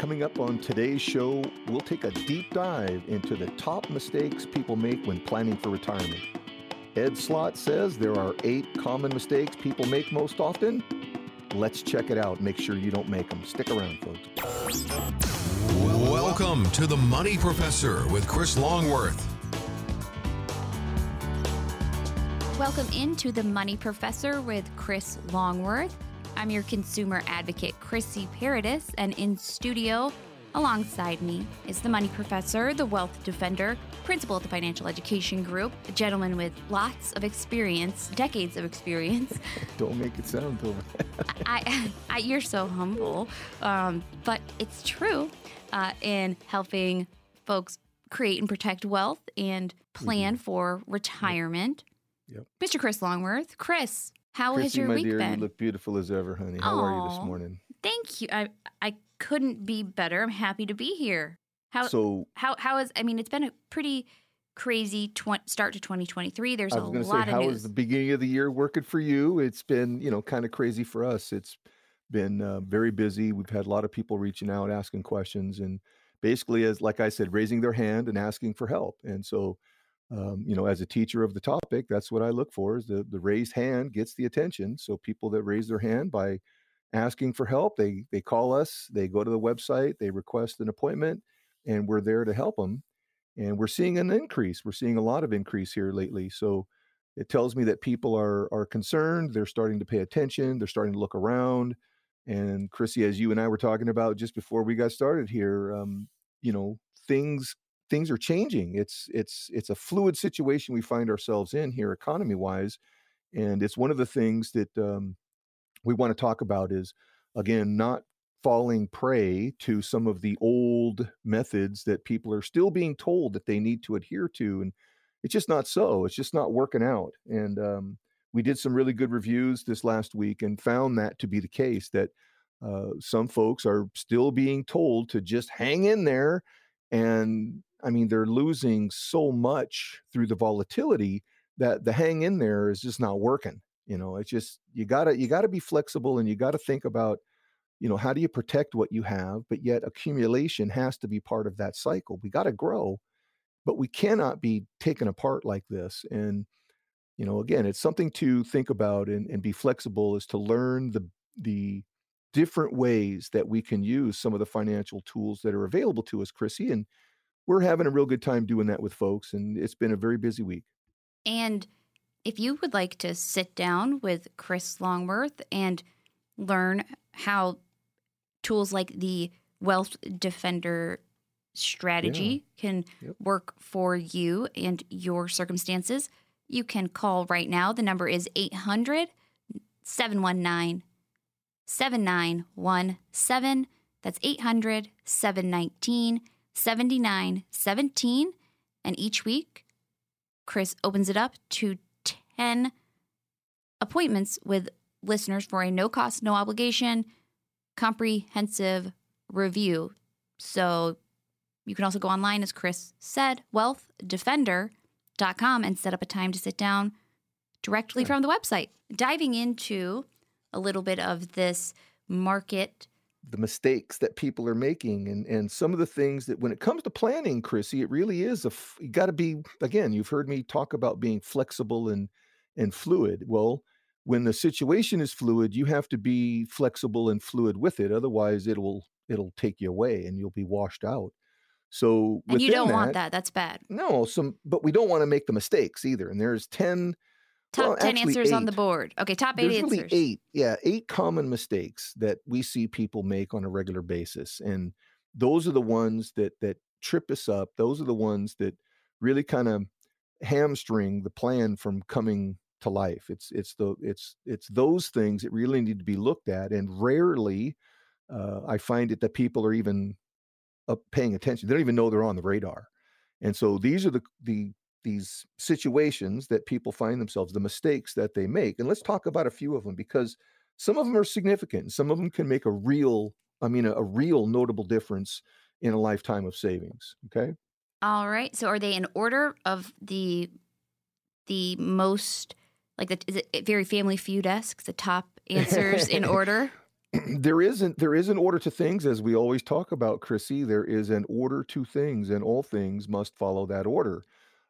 Coming up on today's show, we'll take a deep dive into the top mistakes people make when planning for retirement. Ed Slott says there are eight common mistakes people make most often. Let's check it out. Make sure you don't make them. Stick around, folks. Welcome to the Money Professor with Chris Longworth. Welcome into the Money Professor with Chris Longworth. I'm your consumer advocate, Chrissy Paradis, and in studio alongside me is the Money Professor, the Wealth Defender, principal at the Financial Education Group, a gentleman with lots of experience, decades of experience. Don't make it sound though. I, I, you're so humble, um, but it's true uh, in helping folks create and protect wealth and plan Mm-hmm. for retirement. Yep. Mr. Chris Longworth, Chris, how has your my week dear, been? you look beautiful as ever, honey. How are you this morning? Thank you. I I couldn't be better. I'm happy to be here. How So how how is? I mean, it's been a pretty crazy tw- start to 2023. There's I a was going to lot say, of how news. is the beginning of the year working for you? It's been, you know, kind of crazy for us. It's been uh, very busy. We've had a lot of people reaching out, asking questions, and basically, as like I said, raising their hand and asking for help. And so, um, you know, as a teacher of the topic, that's what I look for: is the the raised hand gets the attention. So people that raise their hand by asking for help, they they call us, they go to the website, they request an appointment, and we're there to help them. And we're seeing an increase. We're seeing a lot of increase here lately. So it tells me that people are are concerned. They're starting to pay attention. They're starting to look around. And Chrissy, as you and I were talking about just before we got started here, um, you know, things things are changing. It's it's it's a fluid situation we find ourselves in here, economy wise, and it's one of the things that um, we want to talk about is again not falling prey to some of the old methods that people are still being told that they need to adhere to and it's just not so it's just not working out and um, we did some really good reviews this last week and found that to be the case that uh, some folks are still being told to just hang in there and i mean they're losing so much through the volatility that the hang in there is just not working you know it's just you gotta you gotta be flexible and you gotta think about you know how do you protect what you have but yet accumulation has to be part of that cycle. We got to grow but we cannot be taken apart like this. And you know again it's something to think about and, and be flexible is to learn the the different ways that we can use some of the financial tools that are available to us chrissy and we're having a real good time doing that with folks and it's been a very busy week. And if you would like to sit down with Chris Longworth and learn how tools like the Wealth Defender strategy can Yep. work for you and your circumstances, you can call right now. The number is 800 719 7917. That's 800 719 7917. And each week, Chris opens it up to 10 appointments with listeners for a no cost, no obligation, comprehensive review. So you can also go online, as Chris said, wealthdefender.com and set up a time to sit down directly from the website. Diving into a little bit of this market the mistakes that people are making and and some of the things that when it comes to planning chrissy it really is a f- you got to be again you've heard me talk about being flexible and and fluid well when the situation is fluid you have to be flexible and fluid with it otherwise it'll it'll take you away and you'll be washed out so and you don't want that. That's bad. no some but we don't want to make the mistakes either and there's 10 Top Well, 10 actually answers on the board. Okay, top eight there's answers. really eight yeah eight common mistakes that we see people make on a regular basis and those are the ones that that trip us up those are the ones that really kind of hamstring the plan from coming to life it's it's the it's it's those things that really need to be looked at and rarely uh, i find it that people are even paying attention they don't even know they're on the radar and so these are the the these situations that people find themselves, the mistakes that they make. And let's talk about a few of them because some of them are significant. Some of them can make a real, I mean, a, a real notable difference in a lifetime of savings. Okay. All right. So are they in order of the the most like the is it very family feud esque the top answers in order? there isn't there is an order to things as we always talk about chrissy. There is an order to things and all things must follow that order.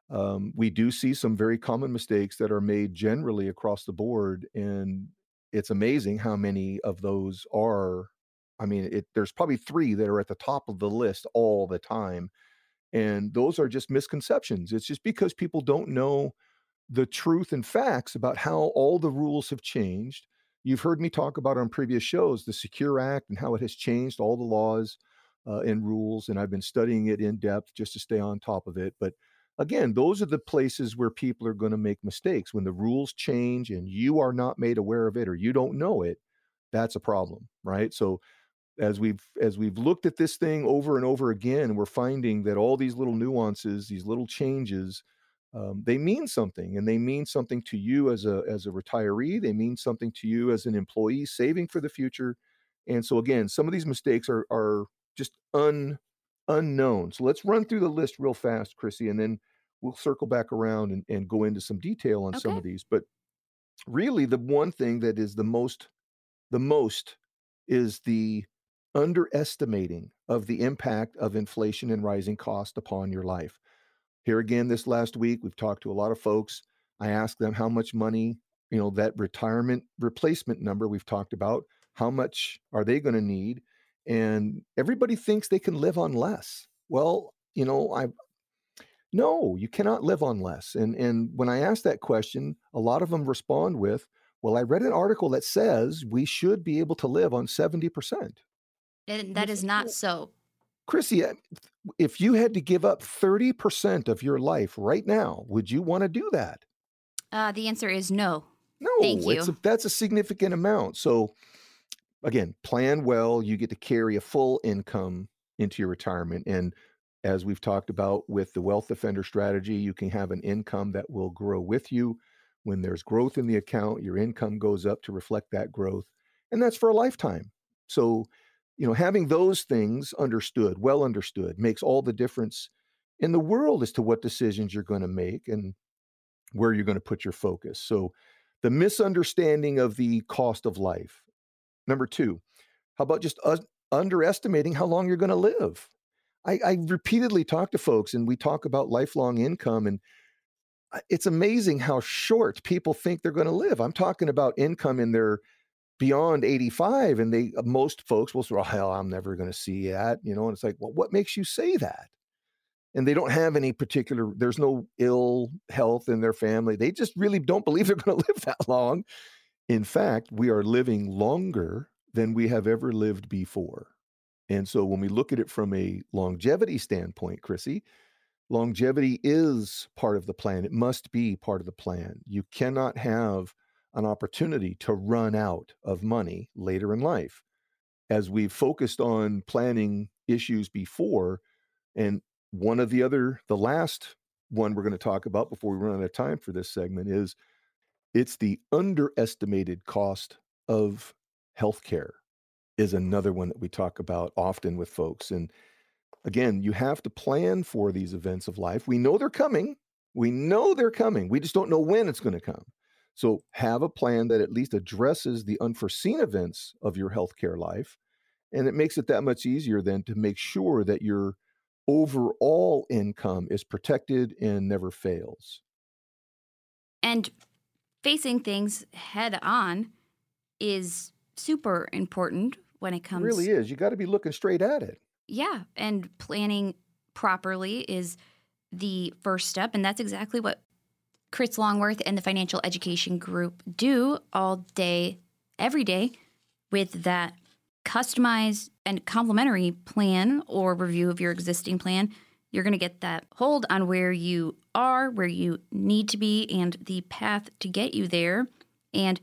Um, we do see some very common mistakes that are made generally across the board and it's amazing how many of those are i mean it, there's probably three that are at the top of the list all the time and those are just misconceptions. It's just because people don't know the truth and facts about how all the rules have changed You've heard me talk about on previous shows the Secure Act and how it has changed all the laws uh, and rules, and I've been studying it in depth just to stay on top of it. But again, those are the places where people are going to make mistakes. When the rules change and you are not made aware of it or you don't know it, that's a problem, right? So as we've as we've looked at this thing over and over again, we're finding that all these little nuances, these little changes um, they mean something and they mean something to you as a as a retiree they mean something to you as an employee saving for the future and so again some of these mistakes are are just un unknown so let's run through the list real fast chrissy and then we'll circle back around and, and go into some detail on okay. some of these but really the one thing that is the most the most is the underestimating of the impact of inflation and rising cost upon your life here again, this last week, we've talked to a lot of folks. I asked them how much money, you know, that retirement replacement number we've talked about, how much are they going to need? And everybody thinks they can live on less. Well, you know, I no, you cannot live on less. And and when I ask that question, a lot of them respond with, "Well, I read an article that says we should be able to live on 70%." And that is not so. Chrissy, if you had to give up 30% of your life right now, would you want to do that? Uh, the answer is no. No, Thank you. A, that's a significant amount. So, again, plan well. You get to carry a full income into your retirement. And as we've talked about with the Wealth Defender strategy, you can have an income that will grow with you. When there's growth in the account, your income goes up to reflect that growth. And that's for a lifetime. So, you know, having those things understood, well understood, makes all the difference in the world as to what decisions you're going to make and where you're going to put your focus. So, the misunderstanding of the cost of life. Number two, how about just uh, underestimating how long you're going to live? I, I repeatedly talk to folks and we talk about lifelong income, and it's amazing how short people think they're going to live. I'm talking about income in their beyond 85 and they uh, most folks will say oh, hell i'm never going to see that you know and it's like well what makes you say that? And they don't have any particular there's no ill health in their family they just really don't believe they're going to live that long. In fact we are living longer than we have ever lived before. And so when we look at it from a longevity standpoint chrissy longevity is part of the plan it must be part of the plan. You cannot have an opportunity to run out of money later in life. As we've focused on planning issues before, and one of the other, the last one we're going to talk about before we run out of time for this segment is it's the underestimated cost of healthcare is another one that we talk about often with folks. And again you have to plan for these events of life. We know they're coming. We know they're coming. We just don't know when it's going to come so have a plan that at least addresses the unforeseen events of your healthcare life. And it makes it that much easier then to make sure that your overall income is protected and never fails. And facing things head on is super important when it comes. It really is. You got to be looking straight at it. Yeah. And planning properly is the first step. And that's exactly what Chris Longworth and the Financial Education Group do all day, every day, with that customized and complimentary plan or review of your existing plan. You're going to get that hold on where you are, where you need to be, and the path to get you there. And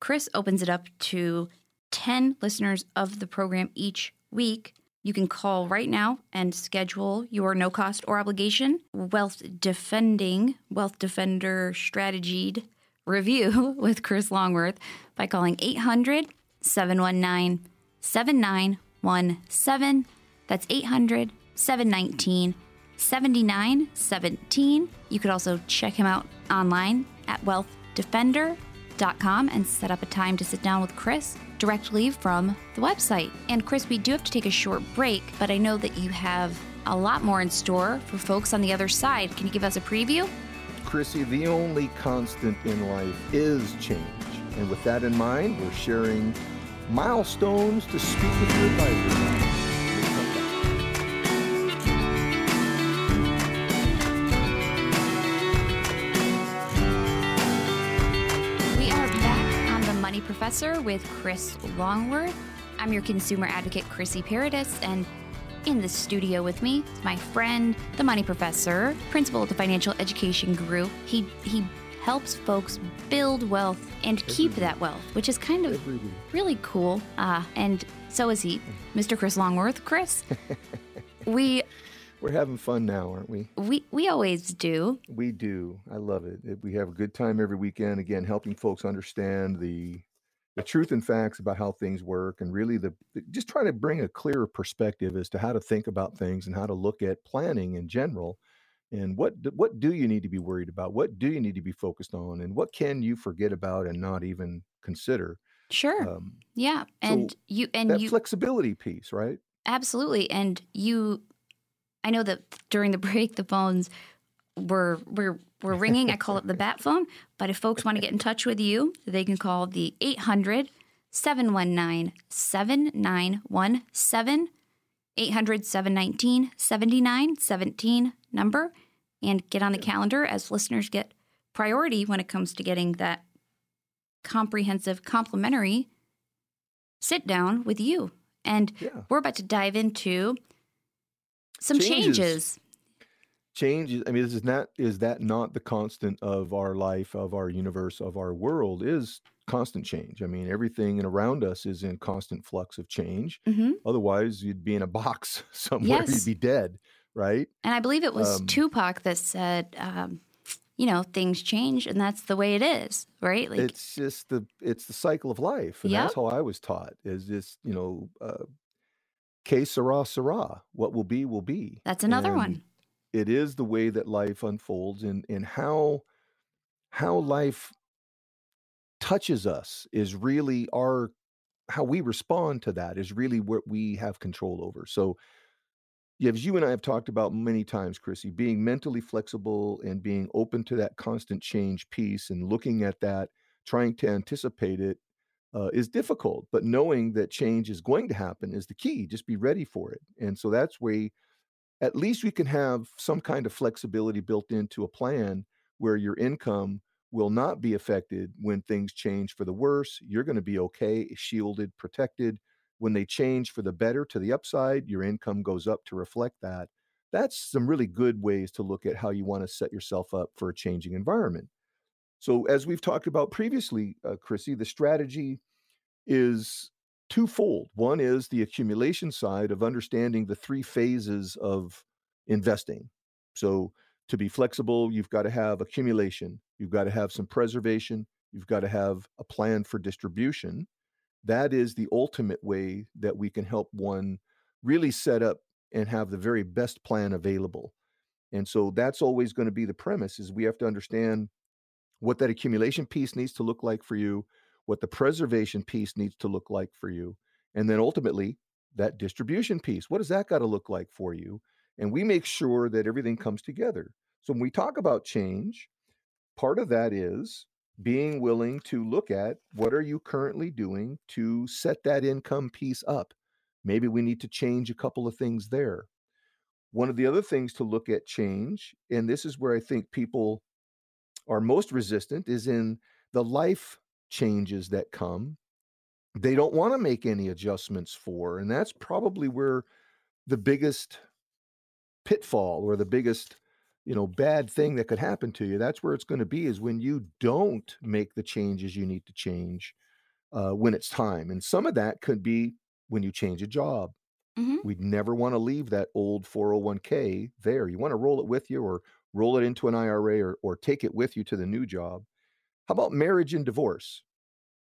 Chris opens it up to 10 listeners of the program each week you can call right now and schedule your no cost or obligation wealth defending, wealth defender strategied review with Chris Longworth by calling 800 719 7917. That's 800 719 7917. You could also check him out online at wealthdefender.com and set up a time to sit down with Chris directly from the website. And Chris, we do have to take a short break, but I know that you have a lot more in store for folks on the other side. Can you give us a preview? Chrissy, the only constant in life is change. And with that in mind, we're sharing milestones to speak with your advisor. Professor with Chris Longworth. I'm your consumer advocate, Chrissy Paradis, and in the studio with me is my friend, the Money Professor, principal at the Financial Education Group. He he helps folks build wealth and keep that wealth, which is kind of really cool. Uh, and so is he, Mr. Chris Longworth. Chris, we We're having fun now, aren't we? we we always do. We do. I love it. It- We have a good time every weekend. Again, helping folks understand the the truth and facts about how things work, and really the just trying to bring a clearer perspective as to how to think about things and how to look at planning in general. And what what do you need to be worried about? What do you need to be focused on? And what can you forget about and not even consider? Sure. Um, yeah. And so you and that you flexibility piece, right? Absolutely. And you I know that during the break the phones were were were ringing. I call it the bat phone, but if folks want to get in touch with you, they can call the 800 719 7917 800 719 7917 number and get on the calendar as listeners get priority when it comes to getting that comprehensive complimentary sit down with you. And Yeah. we're about to dive into some Changes. changes. Change is- i mean this is not is that not the constant of our life of our universe of our world is constant change. I mean everything around us is in constant flux of change. Hmm otherwise you'd be in a box somewhere Yes. you'd be dead right? And I believe it was Um, Tupac that said, um, you know, things change and that's the way it is, right? Like, it's just the it's the cycle of life and that's how i was taught is just you know uh que sera sera what will be will be. That's another And one. It is the way that life unfolds and and how how life touches us is really our how we respond to that is really what we have control over so as you and I have talked about many times, Chrissy, being mentally flexible and being open to that constant change piece and looking at that, trying to anticipate it, uh, is difficult. But knowing that change is going to happen is the key. Just be ready for it. And so that's where at least we can have some kind of flexibility built into a plan where your income will not be affected when things change for the worse. You're going to be okay, shielded, protected. When they change for the better to the upside, your income goes up to reflect that. That's some really good ways to look at how you want to set yourself up for a changing environment. So, as we've talked about previously, uh, Chrissy, the strategy is twofold. One is the accumulation side of understanding the three phases of investing. So, to be flexible, you've got to have accumulation, you've got to have some preservation, you've got to have a plan for distribution. That is the ultimate way that we can help one really set up and have the very best plan available. And so that's always going to be the premise is we have to understand what that accumulation piece needs to look like for you, what the preservation piece needs to look like for you, and then ultimately that distribution piece. What does that got to look like for you? And we make sure that everything comes together. So when we talk about change, part of that is being willing to look at what are you currently doing to set that income piece up. Maybe we need to change a couple of things there. One of the other things to look at change, and this is where I think people are most resistant, is in the life changes that come. They don't want to make any adjustments for, and that's probably where the biggest pitfall or the biggest you know bad thing that could happen to you that's where it's going to be is when you don't make the changes you need to change uh, when it's time and some of that could be when you change a job Mhm. we'd never want to leave that old 401k there you want to roll it with you or roll it into an ira or, or take it with you to the new job how about marriage and divorce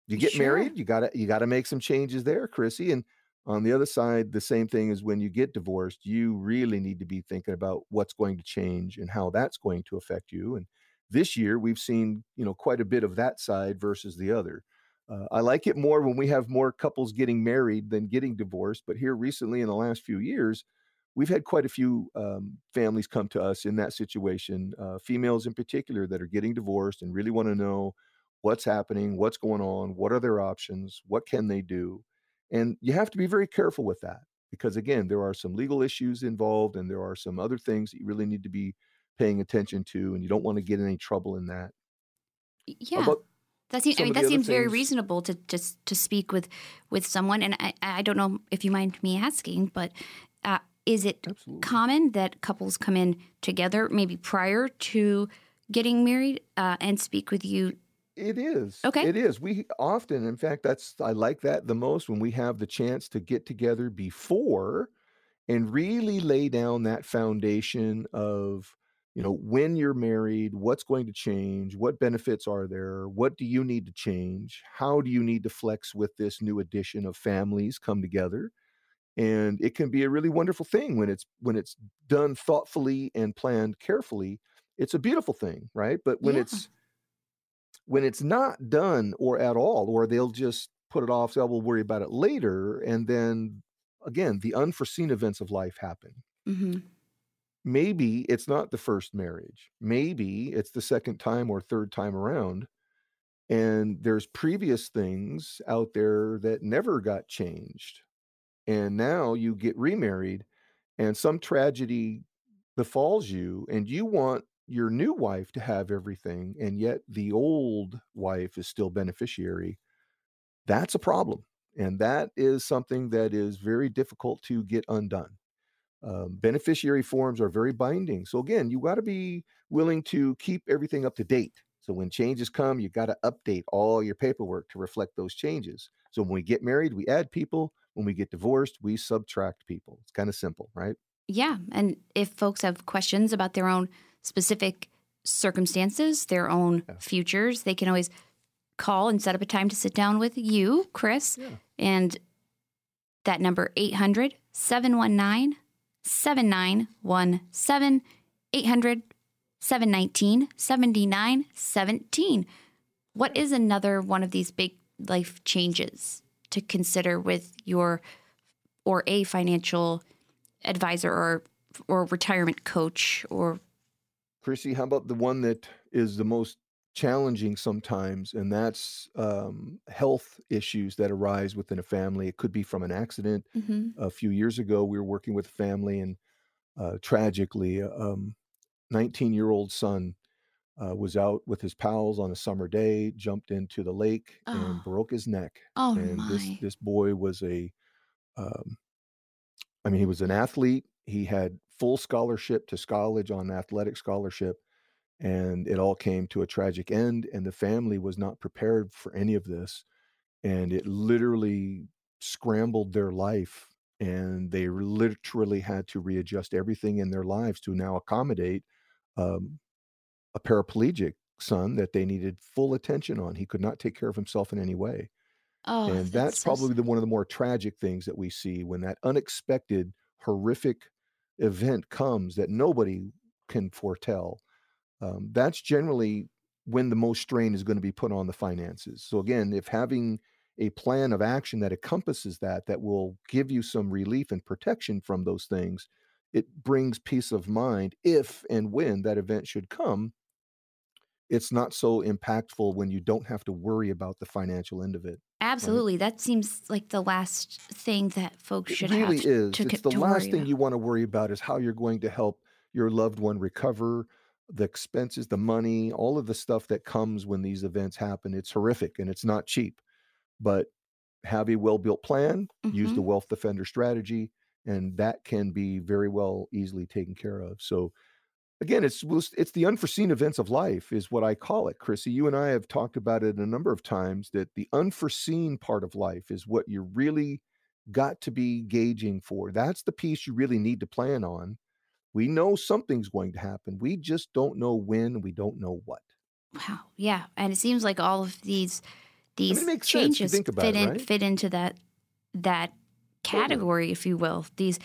you get Sure. married you gotta you gotta make some changes there chrissy and on the other side the same thing is when you get divorced you really need to be thinking about what's going to change and how that's going to affect you and this year we've seen you know quite a bit of that side versus the other Uh, I like it more when we have more couples getting married than getting divorced. But here recently, in the last few years, we've had quite a few um, families come to us in that situation, uh, females in particular that are getting divorced and really want to know what's happening, what's going on, what are their options, what can they do. And you have to be very careful with that because, again, there are some legal issues involved and there are some other things that you really need to be paying attention to, and you don't want to get in any trouble in that. Yeah. That seems. I mean, that seems very reasonable to just to speak with with someone. And I, I don't know if you mind me asking, but uh, is it Absolutely. common that couples come in together, maybe prior to getting married, uh, and speak with you? It is. Okay. It is. We often, in fact, that's I like that the most when we have the chance to get together before and really lay down that foundation of you know when you're married what's going to change what benefits are there what do you need to change how do you need to flex with this new addition of families come together and it can be a really wonderful thing when it's when it's done thoughtfully and planned carefully it's a beautiful thing right but when yeah. it's when it's not done or at all or they'll just put it off say oh, we'll worry about it later and then again the unforeseen events of life happen mm-hmm maybe it's not the first marriage. Maybe it's the second time or third time around. And there's previous things out there that never got changed. And now you get remarried and some tragedy befalls you, and you want your new wife to have everything, and yet the old wife is still beneficiary. That's a problem. And that is something that is very difficult to get undone. Um, beneficiary forms are very binding. So again, you got to be willing to keep everything up to date. So when changes come, you got to update all your paperwork to reflect those changes. So when we get married, we add people. When we get divorced, we subtract people. It's kind of simple, right? Yeah. And if folks have questions about their own specific circumstances, their own yeah. futures, they can always call and set up a time to sit down with you, Chris. Yeah. And that number 800 719 7917 800 719 7917. What is another one of these big life changes to consider with your or a financial advisor or or retirement coach or Chrissy, how about the one that is the most challenging sometimes, and that's um, health issues that arise within a family. It could be from an accident. Mm-hmm. A few years ago, we were working with a family, and uh, tragically, um, 19 year old son uh, was out with his pals on a summer day, jumped into the lake, oh. and broke his neck. Oh, and my. this this boy was a, um, I mean, he was an athlete. He had full scholarship to college on athletic scholarship and it all came to a tragic end and the family was not prepared for any of this and it literally scrambled their life and they literally had to readjust everything in their lives to now accommodate um, a paraplegic son that they needed full attention on he could not take care of himself in any way oh, and that's, that's so probably the, one of the more tragic things that we see when that unexpected horrific event comes that nobody can foretell um, that's generally when the most strain is going to be put on the finances. So again, if having a plan of action that encompasses that, that will give you some relief and protection from those things, it brings peace of mind if and when that event should come. It's not so impactful when you don't have to worry about the financial end of it. Absolutely. Right? That seems like the last thing that folks should it really have. is. To, it's the last thing about. you want to worry about is how you're going to help your loved one recover the expenses, the money, all of the stuff that comes when these events happen. It's horrific and it's not cheap. But have a well built plan, mm-hmm. use the mm-hmm. wealth defender strategy, and that can be very well easily taken care of. So, again, it's it's the unforeseen events of life, is what I call it, Chrissy. You and I have talked about it a number of times that the unforeseen part of life is what you really got to be gauging for. That's the piece you really need to plan on we know something's going to happen. We just don't know when. We don't know what. Wow. Yeah, and it seems like all of these these I mean, changes fit it, in right? fit into that that category, totally. if you will. These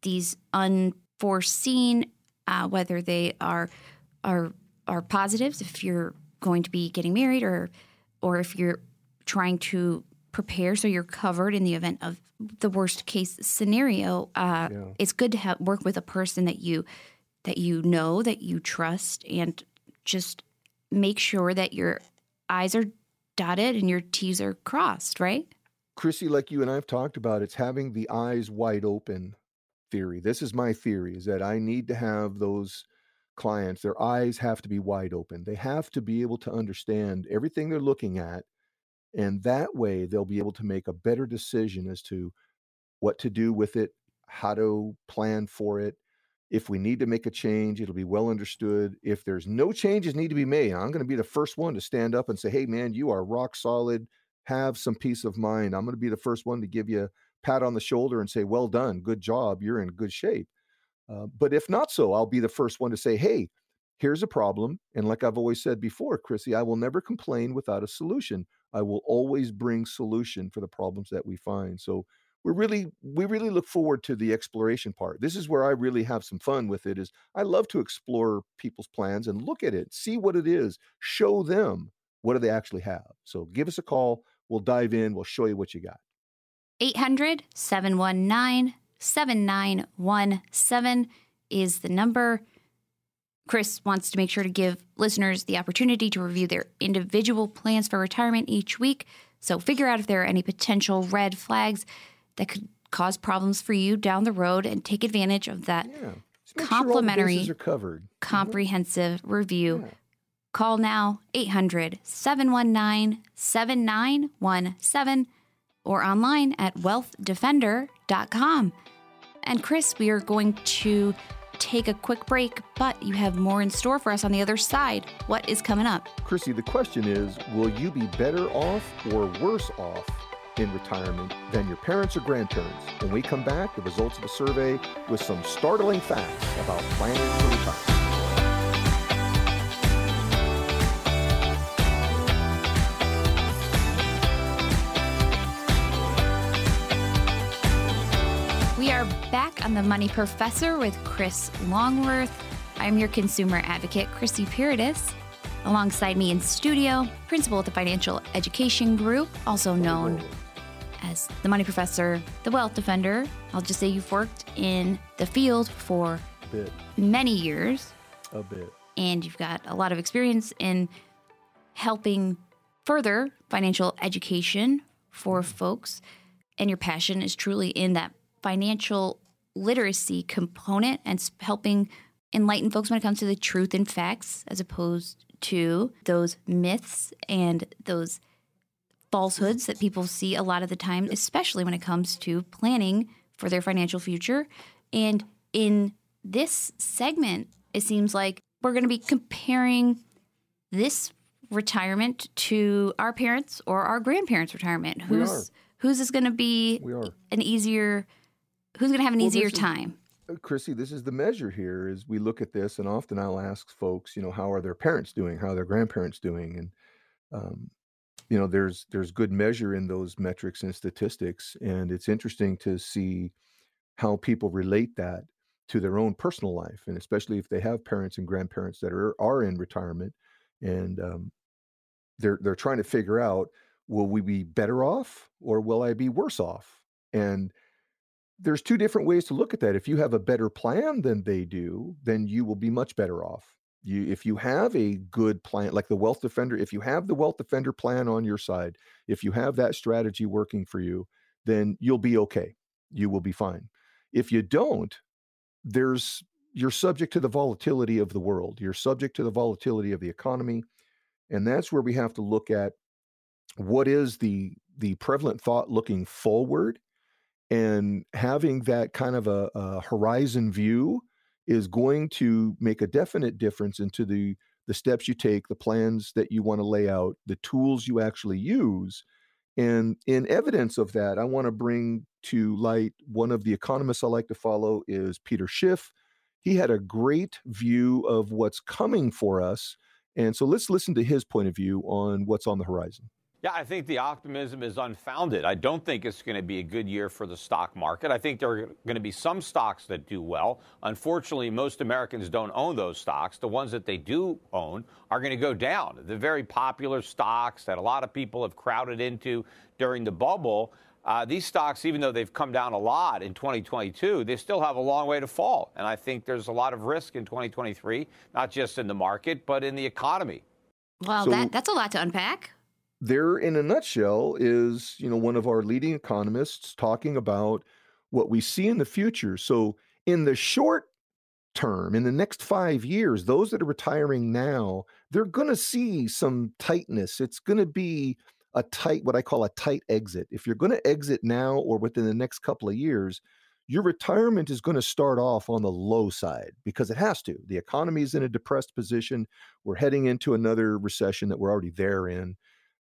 these unforeseen, uh, whether they are are are positives, if you're going to be getting married, or or if you're trying to prepare so you're covered in the event of the worst case scenario. Uh, yeah. It's good to have, work with a person that you that you know that you trust and just make sure that your I's are dotted and your T's are crossed, right? Chrissy, like you and I've talked about, it's having the eyes wide open theory. This is my theory is that I need to have those clients, their eyes have to be wide open. They have to be able to understand everything they're looking at. And that way they'll be able to make a better decision as to what to do with it, how to plan for it, if we need to make a change, it'll be well understood. If there's no changes need to be made, I'm going to be the first one to stand up and say, "Hey, man, you are rock solid. Have some peace of mind." I'm going to be the first one to give you pat on the shoulder and say, "Well done, good job. You're in good shape." Uh, but if not so, I'll be the first one to say, "Hey, here's a problem." And like I've always said before, Chrissy, I will never complain without a solution. I will always bring solution for the problems that we find. So we really we really look forward to the exploration part this is where i really have some fun with it is i love to explore people's plans and look at it see what it is show them what do they actually have so give us a call we'll dive in we'll show you what you got 800 719 7917 is the number Chris wants to make sure to give listeners the opportunity to review their individual plans for retirement each week. So, figure out if there are any potential red flags that could cause problems for you down the road and take advantage of that yeah. complimentary, sure covered. comprehensive mm-hmm. review. Yeah. Call now 800 719 7917 or online at wealthdefender.com. And Chris, we are going to take a quick break, but you have more in store for us on the other side. What is coming up? Chrissy, the question is will you be better off or worse off in retirement than your parents or grandparents. When we come back, the results of a survey with some startling facts about planning for retirement. On the Money Professor with Chris Longworth. I'm your consumer advocate, Chrissy Paradis. Alongside me in studio, principal at the Financial Education Group, also known as the money professor, the wealth defender. I'll just say you've worked in the field for many years. A bit. And you've got a lot of experience in helping further financial education for folks. And your passion is truly in that financial literacy component and helping enlighten folks when it comes to the truth and facts as opposed to those myths and those falsehoods that people see a lot of the time, especially when it comes to planning for their financial future. And in this segment, it seems like we're going to be comparing this retirement to our parents or our grandparents' retirement. Who's whose is going to be an easier who's going to have an well, easier time? Uh, Chrissy, this is the measure here is we look at this and often I'll ask folks, you know, how are their parents doing? How are their grandparents doing? And um, you know there's there's good measure in those metrics and statistics and it's interesting to see how people relate that to their own personal life and especially if they have parents and grandparents that are are in retirement and um, they're they're trying to figure out will we be better off or will I be worse off and there's two different ways to look at that. If you have a better plan than they do then you will be much better off. You if you have a good plan like the wealth defender if you have the wealth defender plan on your side if you have that strategy working for you then you'll be okay. You will be fine. If you don't there's you're subject to the volatility of the world. You're subject to the volatility of the economy and that's where we have to look at what is the the prevalent thought looking forward and having that kind of a, a horizon view is going to make a definite difference into the the steps you take, the plans that you want to lay out, the tools you actually use. And in evidence of that, I want to bring to light one of the economists I like to follow is Peter Schiff. He had a great view of what's coming for us. And so let's listen to his point of view on what's on the horizon. Yeah, I think the optimism is unfounded. I don't think it's going to be a good year for the stock market. I think there are going to be some stocks that do well. Unfortunately, most Americans don't own those stocks. The ones that they do own are going to go down. The very popular stocks that a lot of people have crowded into during the bubble. Uh, these stocks, even though they've come down a lot in 2022, they still have a long way to fall. And I think there's a lot of risk in 2023, not just in the market, but in the economy. Well, so, that, that's a lot to unpack there in a nutshell is you know one of our leading economists talking about what we see in the future. So in the short term in the next 5 years those that are retiring now they're going to see some tightness. It's going to be a tight what i call a tight exit. If you're going to exit now or within the next couple of years your retirement is going to start off on the low side because it has to. The economy is in a depressed position. We're heading into another recession that we're already there in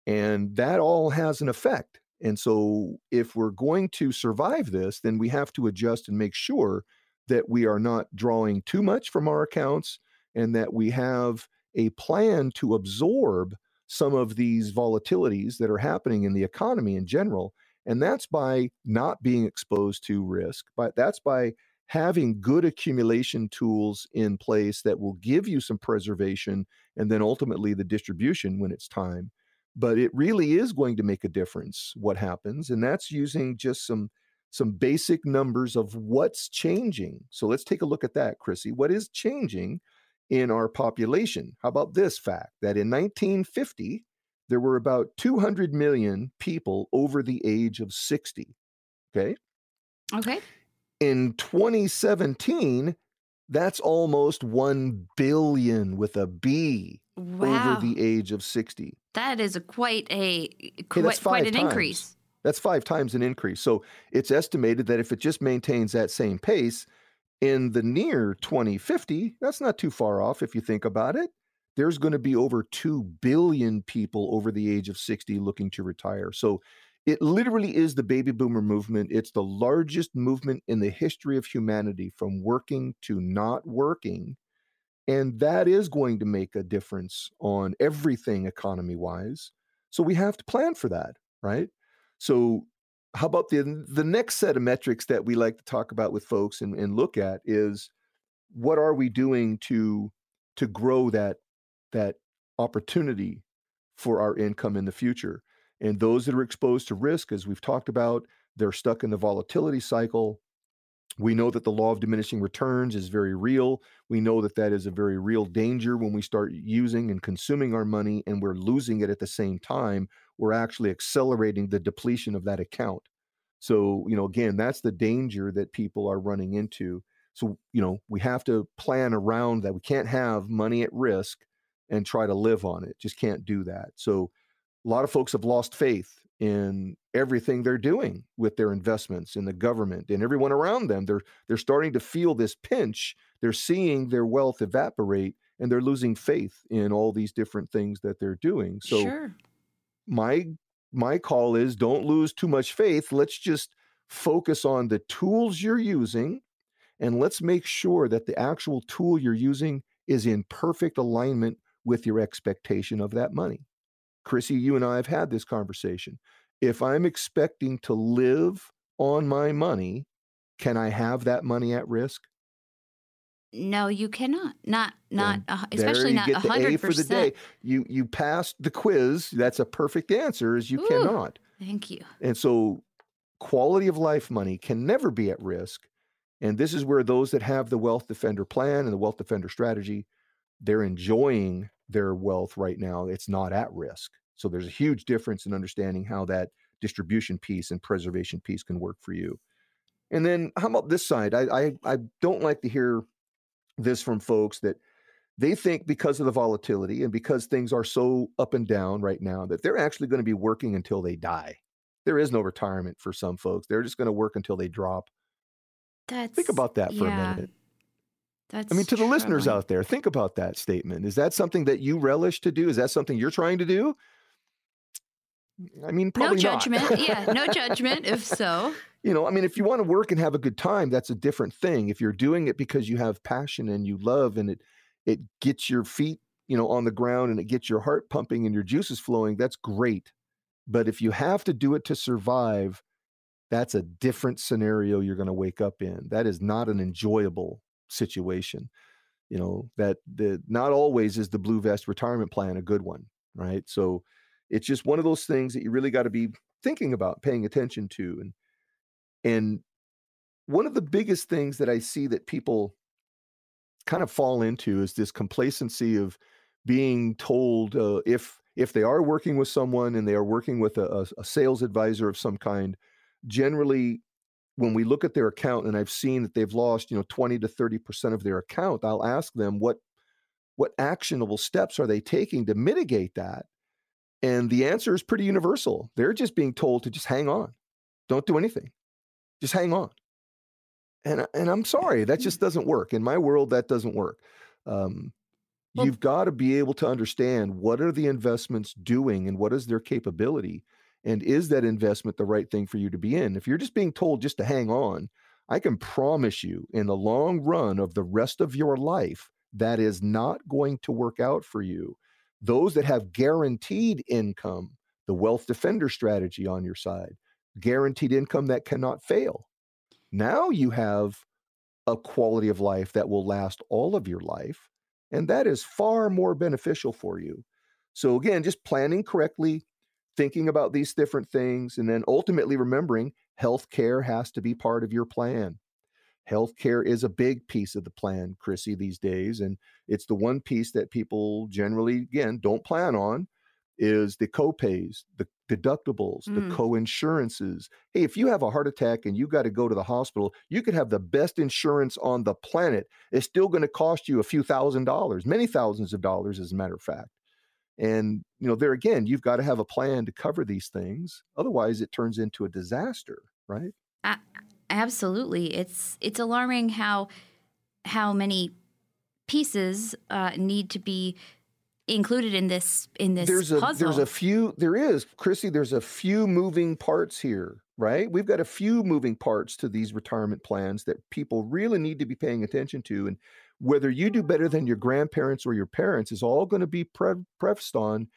and that all has an effect. And so, if we're going to survive this, then we have to adjust and make sure that we are not drawing too much from our accounts and that we have a plan to absorb some of these volatilities that are happening in the economy in general. And that's by not being exposed to risk, but that's by having good accumulation tools in place that will give you some preservation and then ultimately the distribution when it's time but it really is going to make a difference what happens and that's using just some some basic numbers of what's changing. So let's take a look at that chrissy. What is changing in our population? How about this fact that in 1950 there were about 200 million people over the age of 60 okay? Okay. In 2017 that's almost 1 billion with a b wow. over the age of 60 that is a quite a eh, quite, hey, quite an times. increase. That's five times an increase. So it's estimated that if it just maintains that same pace in the near 2050, that's not too far off if you think about it. There's going to be over 2 billion people over the age of 60 looking to retire. So it literally is the baby boomer movement. It's the largest movement in the history of humanity from working to not working. And that is going to make a difference on everything economy wise. So we have to plan for that, right? So, how about the the next set of metrics that we like to talk about with folks and, and look at is what are we doing to to grow that that opportunity for our income in the future? And those that are exposed to risk, as we've talked about, they're stuck in the volatility cycle. We know that the law of diminishing returns is very real. We know that that is a very real danger when we start using and consuming our money and we're losing it at the same time. We're actually accelerating the depletion of that account. So, you know, again, that's the danger that people are running into. So, you know, we have to plan around that. We can't have money at risk and try to live on it. Just can't do that. So, a lot of folks have lost faith in everything they're doing with their investments in the government and everyone around them. They're they're starting to feel this pinch. They're seeing their wealth evaporate and they're losing faith in all these different things that they're doing. So sure. my my call is don't lose too much faith. Let's just focus on the tools you're using and let's make sure that the actual tool you're using is in perfect alignment with your expectation of that money Chrissy, you and I have had this conversation. If I'm expecting to live on my money, can I have that money at risk? No, you cannot. Not not uh, especially not a hundred day. You you passed the quiz. That's a perfect answer. Is you Ooh, cannot. Thank you. And so, quality of life money can never be at risk. And this is where those that have the Wealth Defender plan and the Wealth Defender strategy, they're enjoying their wealth right now, it's not at risk. So there's a huge difference in understanding how that distribution piece and preservation piece can work for you. And then how about this side? I I, I don't like to hear this from folks that they think because of the volatility and because things are so up and down right now that they're actually going to be working until they die. There is no retirement for some folks. They're just going to work until they drop. That's, think about that for yeah. a minute. That's I mean, to the listeners out there, think about that statement. Is that something that you relish to do? Is that something you're trying to do? I mean, probably no judgment. yeah, no judgment. If so, you know, I mean, if you want to work and have a good time, that's a different thing. If you're doing it because you have passion and you love, and it it gets your feet, you know, on the ground and it gets your heart pumping and your juices flowing, that's great. But if you have to do it to survive, that's a different scenario you're going to wake up in. That is not an enjoyable situation. You know, that the not always is the blue vest retirement plan a good one, right? So it's just one of those things that you really got to be thinking about, paying attention to. And and one of the biggest things that I see that people kind of fall into is this complacency of being told uh, if if they are working with someone and they are working with a, a, sales advisor of some kind generally when we look at their account and i've seen that they've lost you know 20 to 30 percent of their account i'll ask them what what actionable steps are they taking to mitigate that? And the answer is pretty universal. They're just being told to just hang on. Don't do anything. Just hang on. And and I'm sorry, that just doesn't work. In my world, that doesn't work. Um, well, you've got to be able to understand what are the investments doing and what is their capability, and is that investment the right thing for you to be in? If you're just being told just to hang on, I can promise you, in the long run of the rest of your life, that is not going to work out for you. Those that have guaranteed income, the wealth defender strategy on your side, guaranteed income that cannot fail now you have a quality of life that will last all of your life. And that is far more beneficial for you. So, again, just planning correctly, thinking about these different things, and then ultimately remembering healthcare has to be part of your plan. Healthcare is a big piece of the plan, Chrissy, these days. And it's the one piece that people generally, again, don't plan on is the copays, the deductibles, mm. the co-insurances. Hey, if you have a heart attack and you got to go to the hospital, you could have the best insurance on the planet. It's still going to cost you a few thousand dollars, many thousands of dollars, as a matter of fact. And you know, there again, you've got to have a plan to cover these things. Otherwise, it turns into a disaster, right? Uh, absolutely, it's it's alarming how how many pieces uh, need to be included in this in this there's a puzzle. there's a few there is chrissy there's a few moving parts here right we've got a few moving parts to these retirement plans that people really need to be paying attention to and whether you do better than your grandparents or your parents is all going to be pre- prefaced on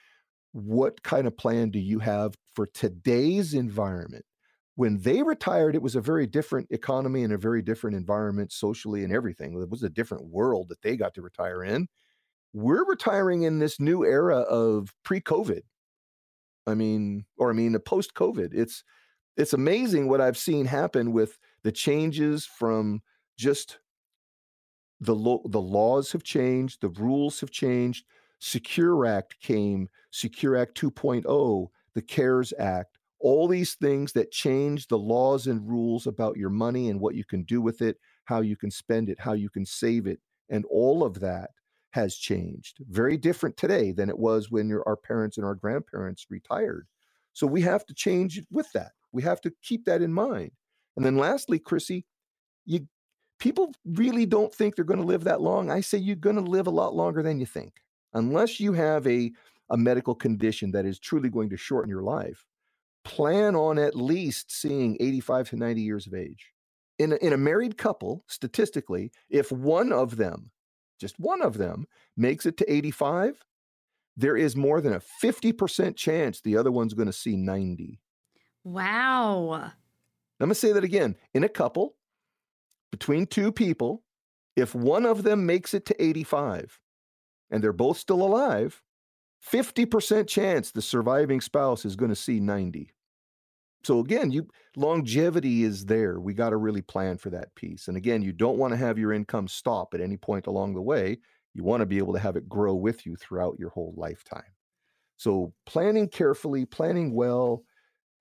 what kind of plan do you have for today's environment when they retired it was a very different economy and a very different environment socially and everything it was a different world that they got to retire in we're retiring in this new era of pre-COVID. I mean, or I mean, the post-COVID. It's it's amazing what I've seen happen with the changes from just the lo- the laws have changed, the rules have changed. Secure Act came, Secure Act 2.0, the CARES Act, all these things that change the laws and rules about your money and what you can do with it, how you can spend it, how you can save it, and all of that has changed. Very different today than it was when your, our parents and our grandparents retired. So we have to change with that. We have to keep that in mind. And then lastly, Chrissy, you people really don't think they're going to live that long. I say you're going to live a lot longer than you think. Unless you have a, a medical condition that is truly going to shorten your life, plan on at least seeing 85 to 90 years of age. In a, in a married couple, statistically, if one of them just one of them makes it to 85, there is more than a 50% chance the other one's going to see 90. Wow. I'm going to say that again. In a couple, between two people, if one of them makes it to 85 and they're both still alive, 50% chance the surviving spouse is going to see 90. So again, you longevity is there. We got to really plan for that piece. And again, you don't want to have your income stop at any point along the way. You want to be able to have it grow with you throughout your whole lifetime. So planning carefully, planning well,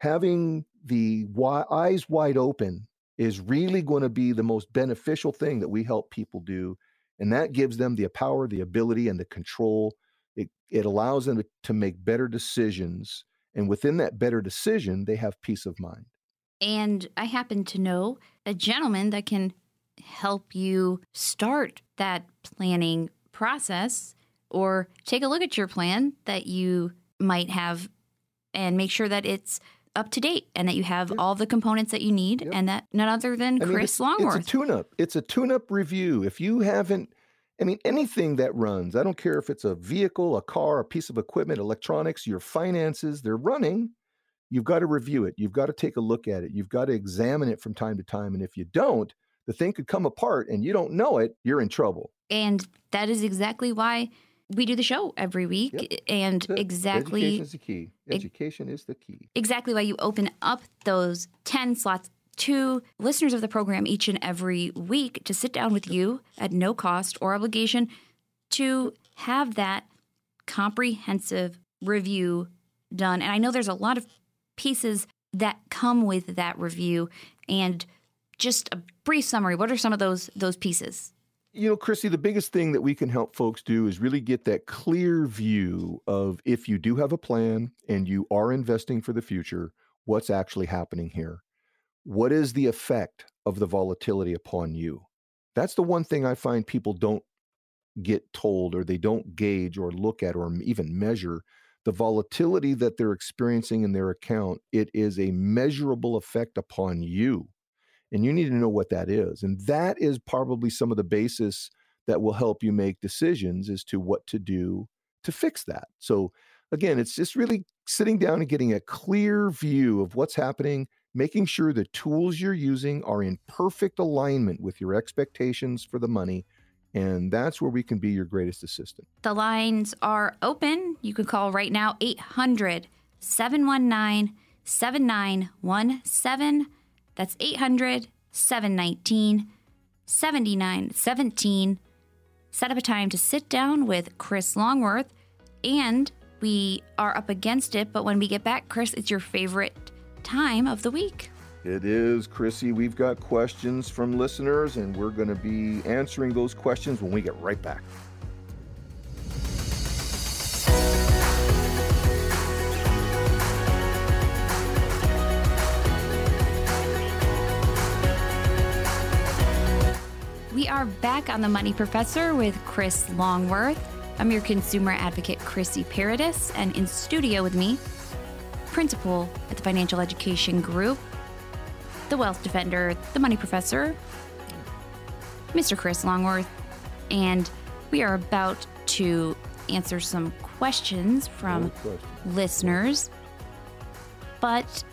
having the eyes wide open is really going to be the most beneficial thing that we help people do. And that gives them the power, the ability, and the control. It, it allows them to, to make better decisions and within that better decision, they have peace of mind. And I happen to know a gentleman that can help you start that planning process or take a look at your plan that you might have and make sure that it's up to date and that you have all the components that you need yep. and that none other than I Chris mean, it's, Longworth. It's a tune up. It's a tune up review. If you haven't I mean, anything that runs, I don't care if it's a vehicle, a car, a piece of equipment, electronics, your finances, they're running. you've got to review it. You've got to take a look at it. You've got to examine it from time to time. And if you don't, the thing could come apart and you don't know it, you're in trouble. And that is exactly why we do the show every week. Yep. And That's exactly Education is the key. Education is the key. exactly why you open up those 10 slots to listeners of the program each and every week to sit down with you at no cost or obligation to have that comprehensive review done. And I know there's a lot of pieces that come with that review and just a brief summary. What are some of those those pieces? You know, Chrissy, the biggest thing that we can help folks do is really get that clear view of if you do have a plan and you are investing for the future, what's actually happening here. What is the effect of the volatility upon you? That's the one thing I find people don't get told or they don't gauge or look at or even measure the volatility that they're experiencing in their account. It is a measurable effect upon you. And you need to know what that is. And that is probably some of the basis that will help you make decisions as to what to do to fix that. So, again, it's just really sitting down and getting a clear view of what's happening, making sure the tools you're using are in perfect alignment with your expectations for the money. And that's where we can be your greatest assistant. The lines are open. You can call right now 800 719 7917. That's 800 719 7917. Set up a time to sit down with Chris Longworth. And we are up against it, but when we get back, Chris, it's your favorite time of the week. It is, Chrissy. We've got questions from listeners, and we're going to be answering those questions when we get right back. We are back on the Money Professor with Chris Longworth. I'm your consumer advocate, Chrissy Paradis, and in studio with me, principal at the Financial Education Group, the Wealth Defender, the Money Professor, Mr. Chris Longworth, and we are about to answer some questions from question. listeners. But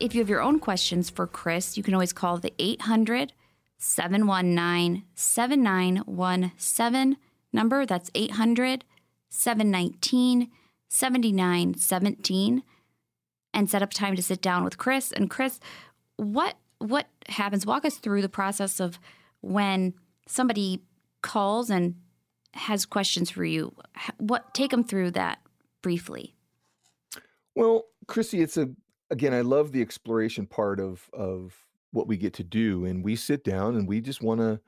if you have your own questions for Chris, you can always call the 800 719 7917 number. That's 800 719 7917 and set up time to sit down with Chris. And Chris, what what happens? Walk us through the process of when somebody calls and has questions for you. What take them through that briefly. Well, Chrissy, it's a again, I love the exploration part of of what we get to do. And we sit down and we just want to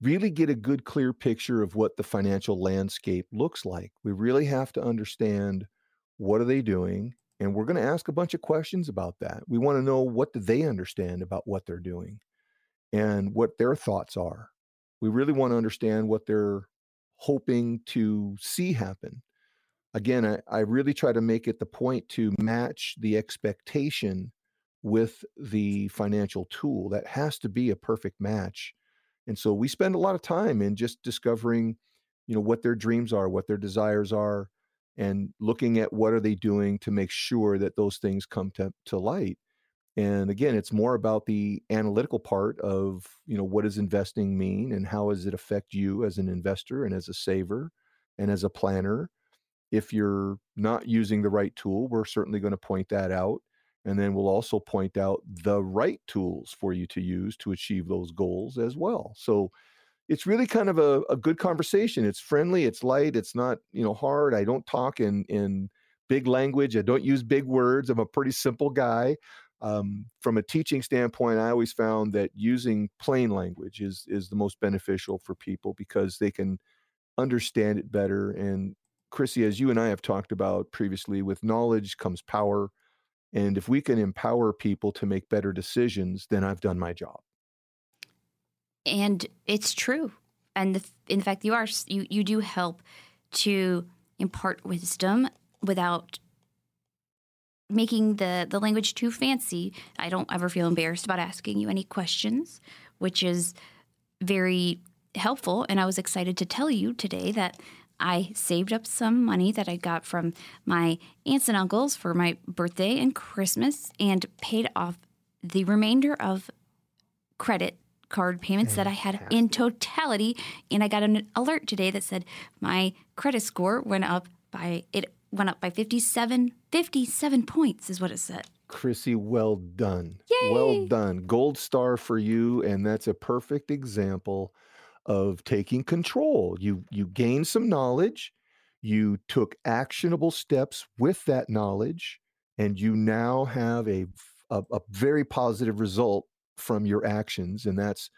really get a good, clear picture of what the financial landscape looks like. We really have to understand what are they doing? And we're going to ask a bunch of questions about that. We want to know what do they understand about what they're doing and what their thoughts are. We really want to understand what they're hoping to see happen again, I, I really try to make it the point to match the expectation with the financial tool. That has to be a perfect match. And so we spend a lot of time in just discovering, you know, what their dreams are, what their desires are, and looking at what are they doing to make sure that those things come to, to light. And again, it's more about the analytical part of, you know, what does investing mean and how does it affect you as an investor and as a saver and as a planner if you're not using the right tool, we're certainly going to point that out. And then we'll also point out the right tools for you to use to achieve those goals as well. So it's really kind of a, a good conversation. It's friendly, it's light, it's not, you know, hard. I don't talk in in big language. I don't use big words. I'm a pretty simple guy. Um, from a teaching standpoint, I always found that using plain language is is the most beneficial for people because they can understand it better and Chrissy, as you and I have talked about previously, with knowledge comes power. And if we can empower people to make better decisions, then I've done my job. and it's true. And the, in fact you are you, you do help to impart wisdom without making the the language too fancy. I don't ever feel embarrassed about asking you any questions which is very helpful. And i was excited to tell you today that I saved up some money that I got from my aunts and uncles for my birthday and Christmas and paid off the remainder of credit card payments that I had in totality. And I got an alert today that said my credit score went up by it went up by 57 57 points is what it said. Chrissy, well done. Yay! Well done. Gold star for you. And that's a perfect example of taking control. You you gained some knowledge, you took actionable steps with that knowledge, and you now have a, a, a very positive result from your actions. And that's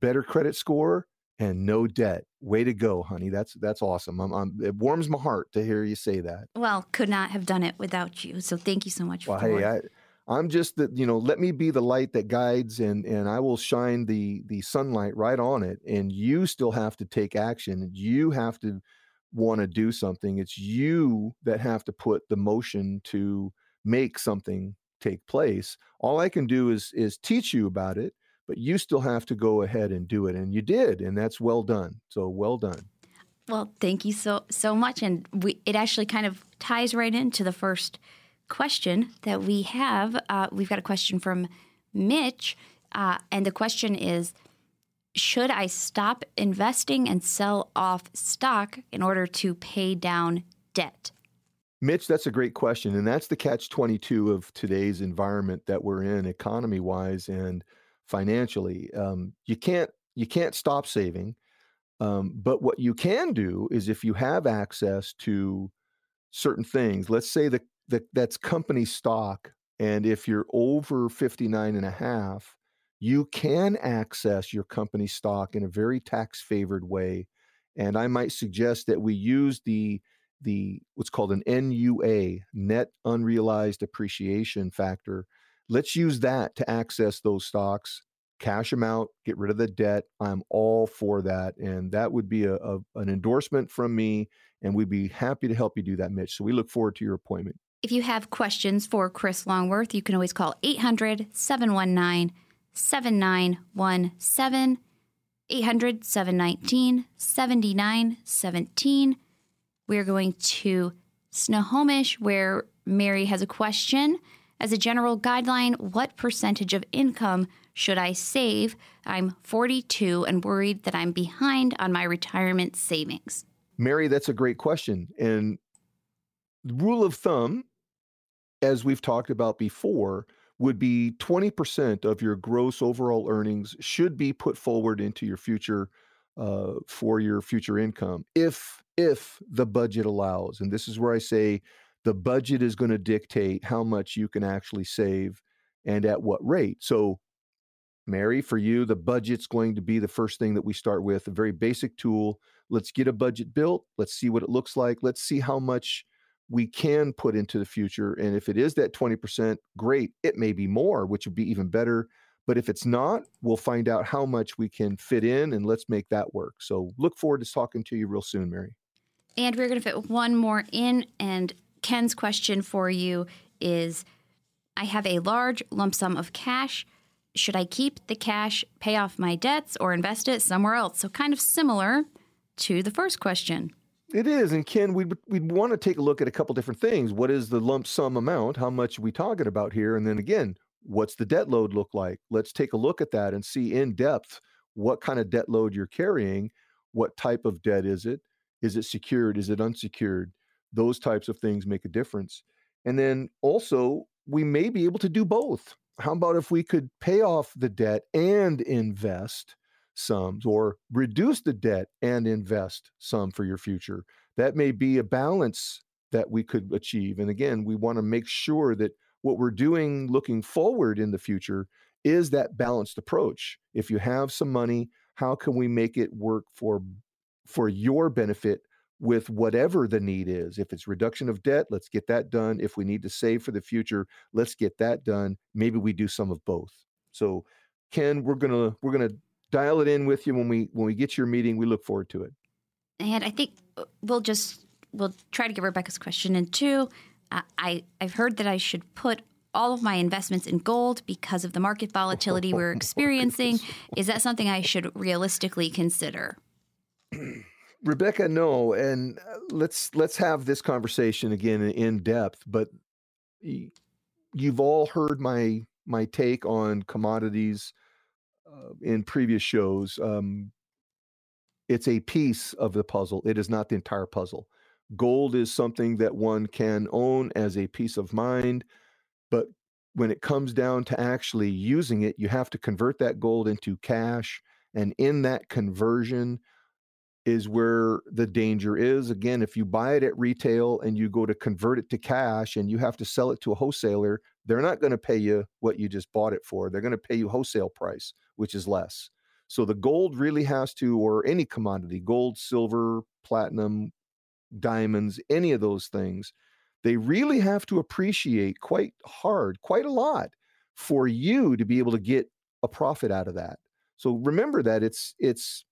better credit score and no debt. Way to go, honey. That's that's awesome. I'm, I'm, it warms my heart to hear you say that. Well, could not have done it without you. So thank you so much Well, for hey, I, I'm just that you know. Let me be the light that guides, and and I will shine the the sunlight right on it. And you still have to take action. You have to want to do something. It's you that have to put the motion to make something take place. All I can do is is teach you about it, but you still have to go ahead and do it. And you did, and that's well done. So well done. Well, thank you so so much, and we it actually kind of ties right into the first question that we have. Uh, we've got a question from Mitch, uh, and the question is: Should I stop investing and sell off stock in order to pay down debt? Mitch, that's a great question. And that's the catch 22 of today's environment that we're in, economy wise and financially. Um, you can't you can't stop saving. Um, but what you can do is if you have access to certain things, let's say that that that's company stock, and if you're over 59 and a half, you can access your company stock in a very tax favored way. And I might suggest that we use the the what's called an NUA, net unrealized appreciation factor. Let's use that to access those stocks, cash them out, get rid of the debt. I'm all for that. And that would be a, a an endorsement from me. And we'd be happy to help you do that, Mitch. So we look forward to your appointment. If you have questions for Chris Longworth, you can always call 800 719 7917. 800 719 7917. We're going to Snohomish, where Mary has a question. As a general guideline, what percentage of income should I save? I'm 42 and worried that I'm behind on my retirement savings. Mary, that's a great question. And rule of thumb, as we've talked about before, would be 20% of your gross overall earnings should be put forward into your future uh, for your future income if if the budget allows. And this is where i say the budget is going to dictate how much you can actually save and at what rate. So mary for you the budget's going to be the first thing that we start with a very basic tool. Let's get a budget built. Let's see what it looks like. Let's see how much we can put into the future and if it is that 20% great it may be more which would be even better but if it's not, we'll find out how much we can fit in and let's make that work. So look forward to talking to you real soon, Mary. And we're going to fit one more in. And Ken's question for you is I have a large lump sum of cash. Should I keep the cash, pay off my debts, or invest it somewhere else? So, kind of similar to the first question. It is. And Ken, we'd, we'd want to take a look at a couple different things. What is the lump sum amount? How much are we talking about here? And then again, what's the debt load look like? Let's take a look at that and see in depth what kind of debt load you're carrying. What type of debt is it? Is it secured? Is it unsecured? Those types of things make a difference. And then also, we may be able to do both. How about if we could pay off the debt and invest sums or reduce the debt and invest some for your future? That may be a balance that we could achieve. And again, we want to make sure that what we're doing looking forward in the future is that balanced approach. If you have some money, how can we make it work for for your benefit with whatever the need is? If it's reduction of debt, let's get that done. If we need to save for the future, let's get that done. Maybe we do some of both. So, Ken, we're to we're to dial it in with you when we when we get your meeting. We look forward to it. And I think uh, we'll just we'll try to get Rebecca's question in too. I, I've heard that I should put all of my investments in gold because of the market volatility we're experiencing. Is that something I should realistically consider? Rebecca, no, and uh, let's let's have this conversation again in depth. But you've all heard my my take on commodities uh, in previous shows. Um, it's a piece of the puzzle. It is not the entire puzzle. Gold is something that one can own as a peace of mind, but when it comes down to actually using it, you have to convert that gold into cash. And in that conversion is where the danger is. Again, if you buy it at retail and you go to convert it to cash and you have to sell it to a wholesaler, they're not going to pay you what you just bought it for. They're going to pay you wholesale price, which is less. So the gold really has to, or any commodity, gold, silver, platinum, diamonds, any of those things, they really have to appreciate quite hard, quite a lot for you to be able to get a profit out of that. So remember that it's it's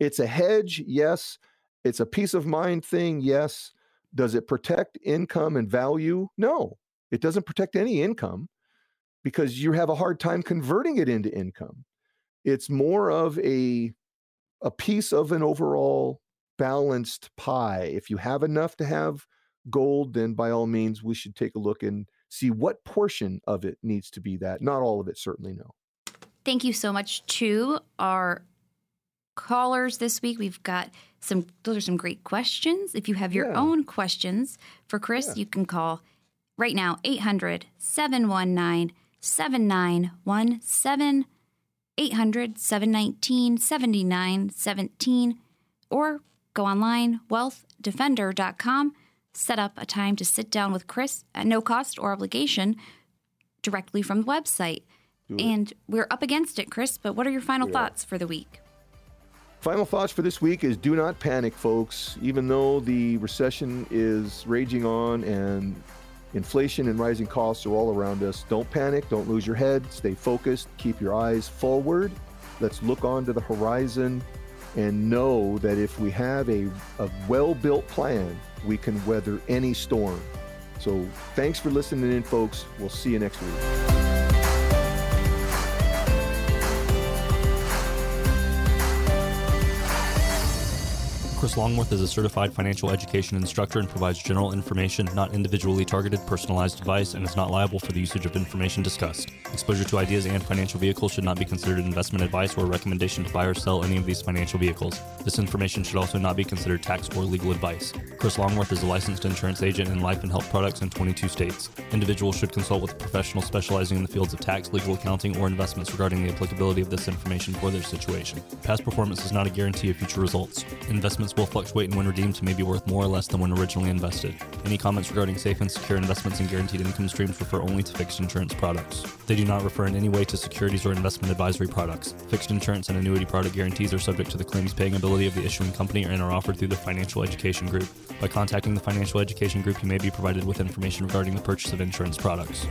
it's a hedge, yes. It's a peace of mind thing, yes. Does it protect income and value? No. It doesn't protect any income because you have a hard time converting it into income. It's more of a a piece of an overall balanced pie. If you have enough to have gold, then by all means, we should take a look and see what portion of it needs to be that. Not all of it, certainly no. Thank you so much to our callers this week. We've got some, those are some great questions. If you have your yeah. own questions for Chris, yeah. you can call right now 800 719 7917. 800 719 7917 or go online wealthdefender.com set up a time to sit down with Chris at no cost or obligation directly from the website. And we're up against it, Chris, but what are your final yeah. thoughts for the week? Final thoughts for this week is do not panic, folks. Even though the recession is raging on and inflation and rising costs are all around us, don't panic, don't lose your head, stay focused, keep your eyes forward. Let's look onto the horizon and know that if we have a, a well built plan, we can weather any storm. So thanks for listening in, folks. We'll see you next week. Chris Longworth is a certified financial education instructor and provides general information, not individually targeted, personalized advice, and is not liable for the usage of information discussed. Exposure to ideas and financial vehicles should not be considered investment advice or a recommendation to buy or sell any of these financial vehicles. This information should also not be considered tax or legal advice. Chris Longworth is a licensed insurance agent in life and health products in 22 states. Individuals should consult with a professional specializing in the fields of tax, legal accounting, or investments regarding the applicability of this information for their situation. Past performance is not a guarantee of future results. Investments will fluctuate and when redeemed may be worth more or less than when originally invested. Any comments regarding safe and secure investments and guaranteed income streams refer only to fixed insurance products. They do not refer in any way to securities or investment advisory products. Fixed insurance and annuity product guarantees are subject to the claims paying ability of the issuing company and are offered through the Financial Education Group. By contacting the Financial Education Group, you may be provided with information regarding the purchase of insurance products.